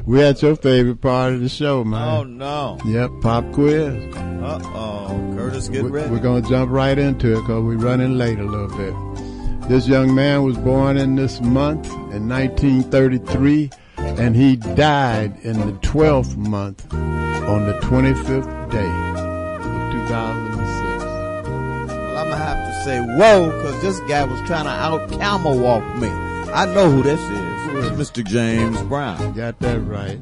We're at your favorite part of the show, man. Oh no. Yep, pop quiz. Uh oh. Curtis, get We- ready. We're going to jump right into it because we're running late a little bit. This young man was born in this month in 1933, and he died in the 12th month on the 25th day of 2006. Well, I'm gonna have to say whoa, because this guy was trying to out camel walk me. I know who this is. It's Mr. James Brown. Got that right.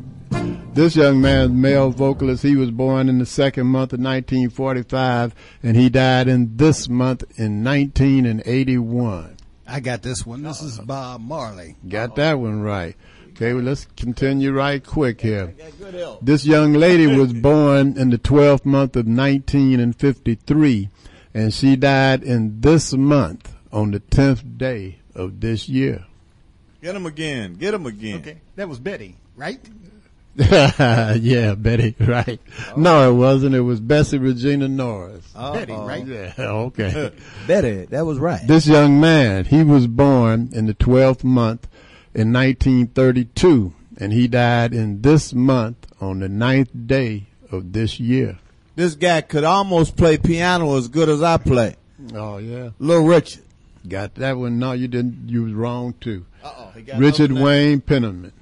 This young man's male vocalist, he was born in the second month of 1945, and he died in this month in 1981. I got this one. This is Bob Marley. Got that one right. Okay, well, let's continue right quick here. This young lady was born in the 12th month of 1953, and she died in this month on the 10th day of this year. Get him again. Get him again. Okay, that was Betty, right? [laughs] yeah, Betty, right. Oh. No, it wasn't. It was Bessie Regina Norris. Betty, right? Yeah, okay. [laughs] Betty, that was right. This young man, he was born in the 12th month in 1932, and he died in this month on the ninth day of this year. This guy could almost play piano as good as I play. Oh, yeah. Little Richard. Got that one? No, you didn't. You was wrong, too. Uh-oh, Richard. Wayne Penniman.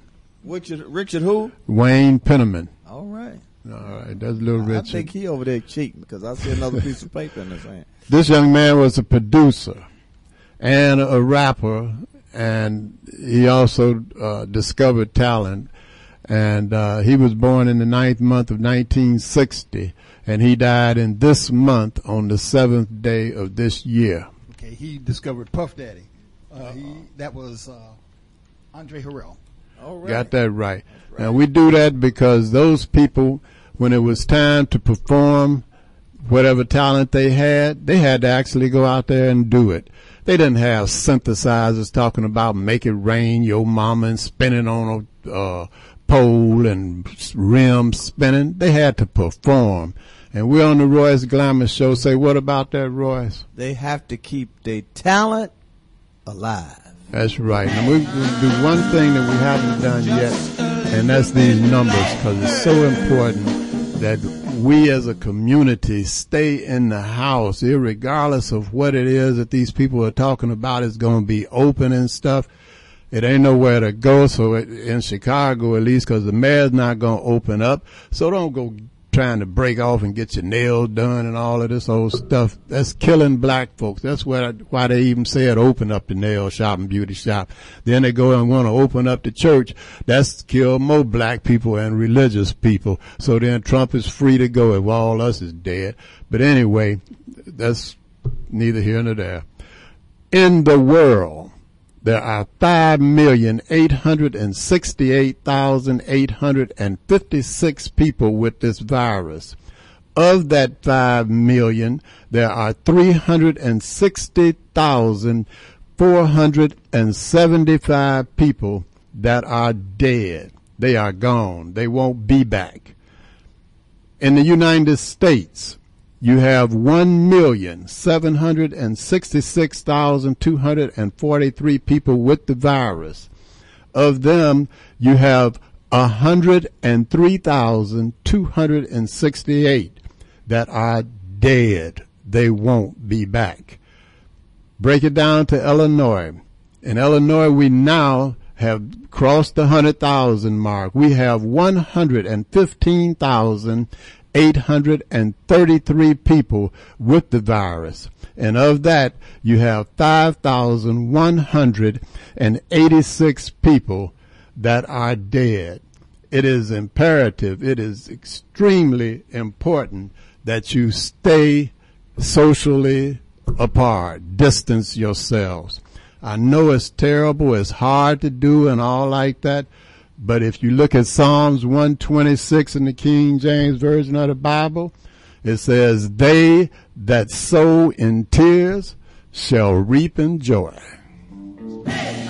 Richard, Richard who? Wayne Penniman. All right. All right, that's little Richard. I think he over there cheating because I see another piece of paper in his hand. This young man was a producer and a rapper, and he also uh, discovered talent. And uh, he was born in the ninth month of 1960, and he died in this month on the seventh day of this year. Okay, he discovered Puff Daddy. Uh, he, that was uh, Andre Harrell. All right. Got that right. And we do that because those people, when it was time to perform whatever talent they had, they had to actually go out there and do it. They didn't have synthesizers talking about make it rain, your mama and spinning on a uh, pole and rims spinning. They had to perform. And we're on the Royce Glamour show. Say, what about that, Royce? They have to keep their talent alive. That's right. And we're going to do one thing that we haven't done yet, and that's these numbers, because it's so important that we as a community stay in the house, regardless of what it is that these people are talking about is going to be open and stuff. It ain't nowhere to go. So it, in Chicago, at least, because the mayor's not going to open up. So don't go trying to break off and get your nails done and all of this old stuff. That's killing black folks. That's why why they even said open up the nail shop and beauty shop. Then they go and want to open up the church. That's kill more black people and religious people. So then Trump is free to go if all us is dead. But anyway, that's neither here nor there. In the world, there are five million eight hundred and sixty-eight thousand eight hundred and fifty-six people with this virus. Of that five million, there are three hundred and sixty thousand four hundred and seventy-five people that are dead. They are gone. They won't be back. In the United States, you have 1,766,243 people with the virus. Of them, you have 103,268 that are dead. They won't be back. Break it down to Illinois. In Illinois, we now have crossed the 100,000 mark. We have 115,000 833 people with the virus. And of that, you have 5,186 people that are dead. It is imperative, it is extremely important that you stay socially apart, distance yourselves. I know it's terrible, it's hard to do and all like that, but if you look at Psalms 126 in the King James Version of the Bible, it says, They that sow in tears shall reap in joy. Just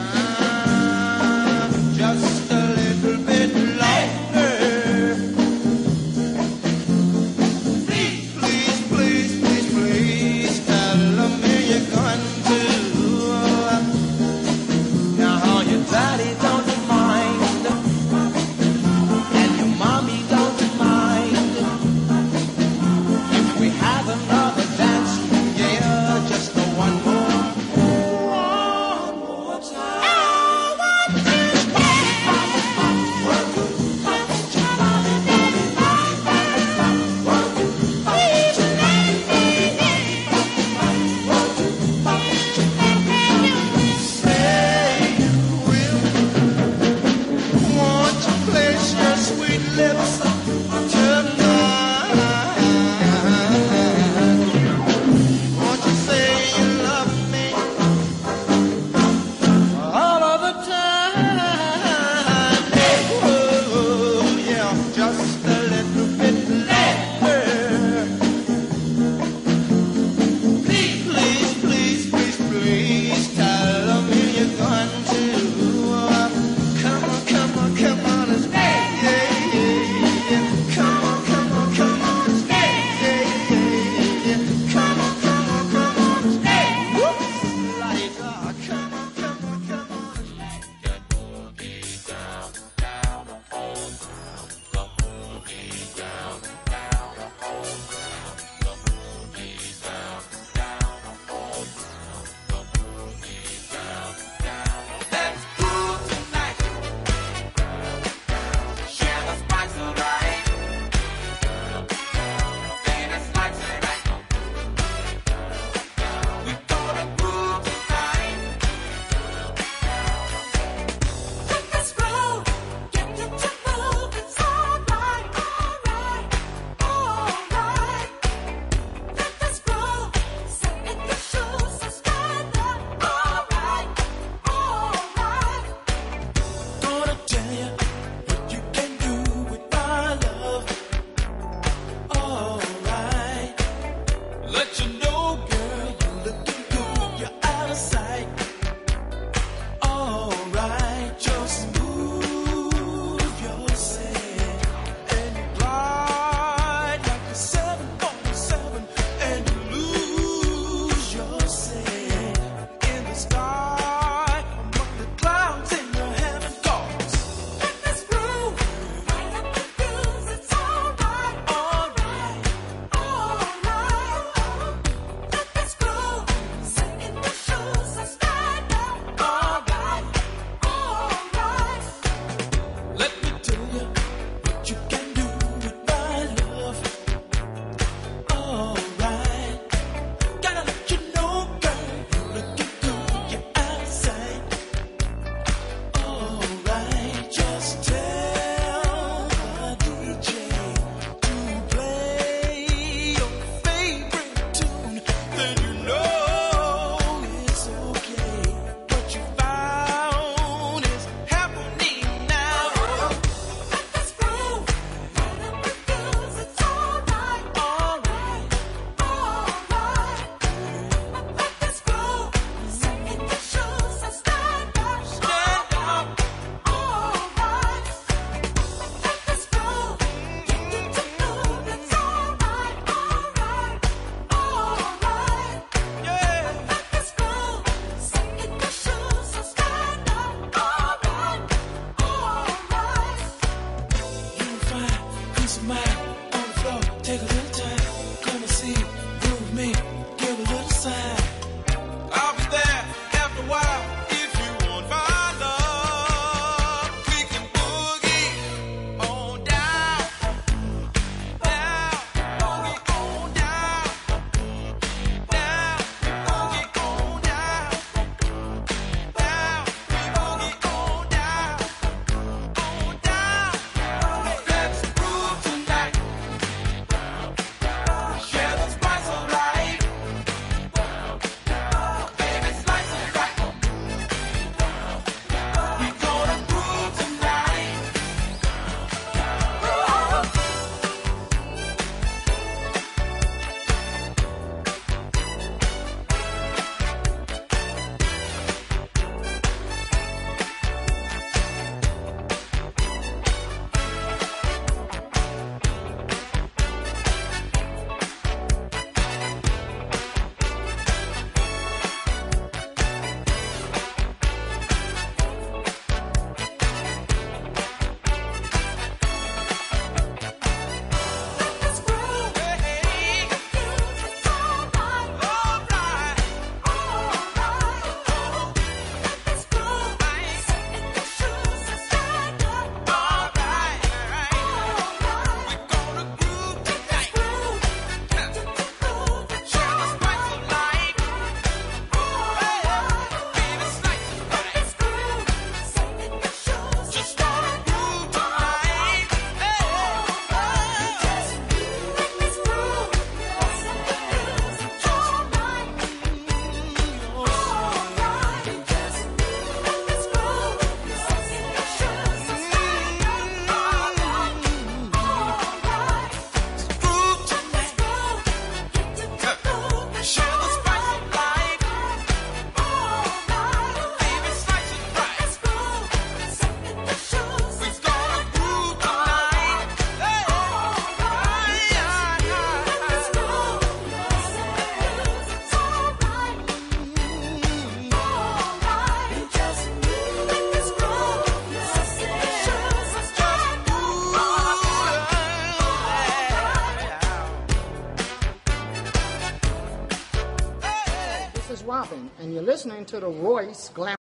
to the Royce Glamour.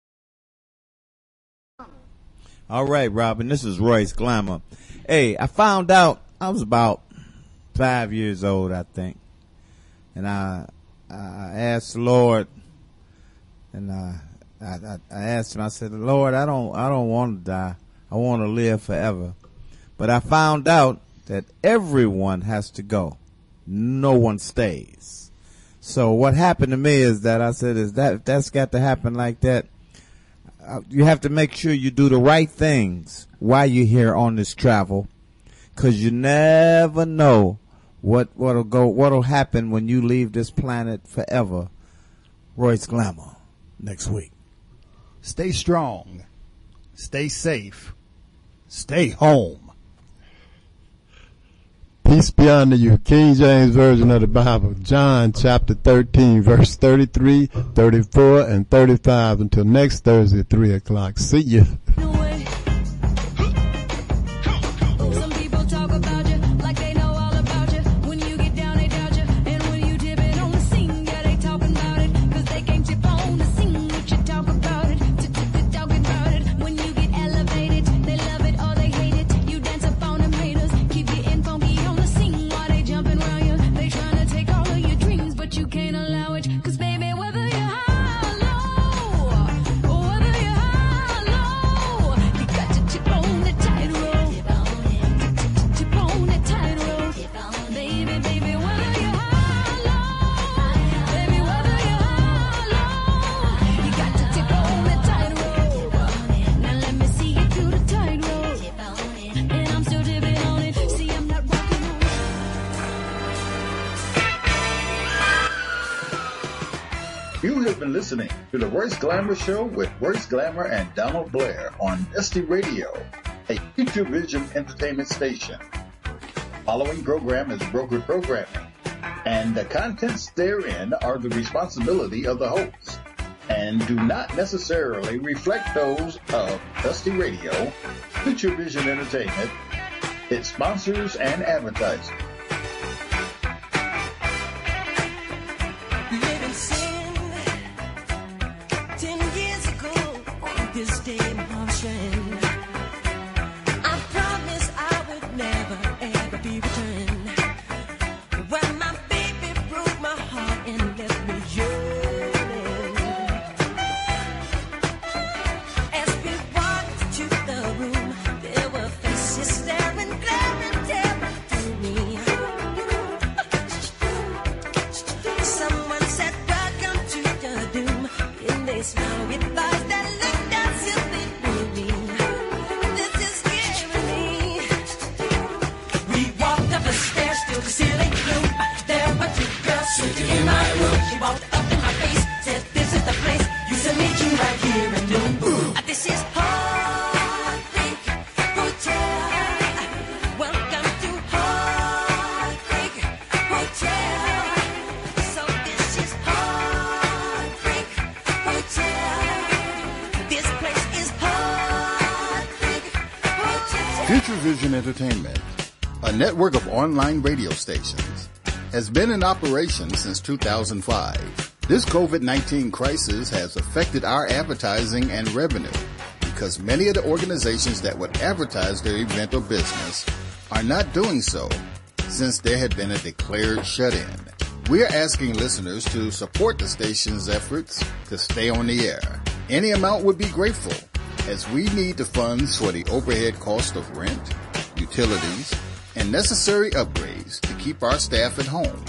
All right, Robin, this is Royce Glamour. Hey, I found out I was about five years old, I think, and I I asked the Lord, and I, I I asked him. I said, Lord, I don't I don't want to die. I want to live forever. But I found out that everyone has to go. No one stays. So what happened to me is that I said, is that that's got to happen like that? Uh, you have to make sure you do the right things while you're here on this travel, because you never know what what'll go what'll happen when you leave this planet forever. Royce Glamour next week. Stay strong. Stay safe. Stay home. Peace be unto you. King James Version of the Bible. John chapter 13, verse 33, 34, and 35 until next Thursday at 3 o'clock. See you. With Royce Glamour and Donald Blair on Dusty Radio, a Future Vision entertainment station. Following program is brokered programming, and the contents therein are the responsibility of the host and do not necessarily reflect those of Dusty Radio, Future Vision Entertainment, its sponsors, and advertisers. Online radio stations, has been in operation since 2005. This COVID-19 crisis has affected our advertising and revenue because many of the organizations that would advertise their event or business are not doing so since there had been a declared shut-in. We are asking listeners to support the station's efforts to stay on the air. Any amount would be grateful as we need the funds for the overhead cost of rent, utilities, and necessary upgrades to keep our staff at home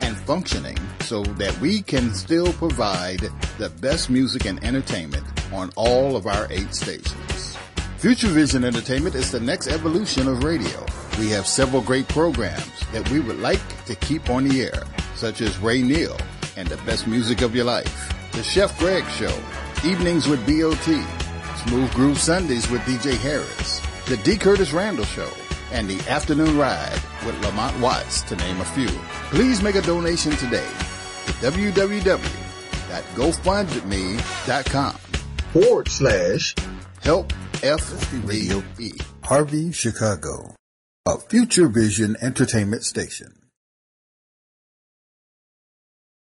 and functioning so that we can still provide the best music and entertainment on all of our eight stations. Future Vision Entertainment is the next evolution of radio. We have several great programs that we would like to keep on the air, such as Ray Neal and the best music of your life, The Chef Greg Show, Evenings with BOT, Smooth Groove Sundays with DJ Harris, The D. Curtis Randall Show, and The Afternoon Ride with Lamont Watts, to name a few. Please make a donation today to www.gofundme.com forward slash help FVE Harvey Chicago, a Future Vision entertainment station.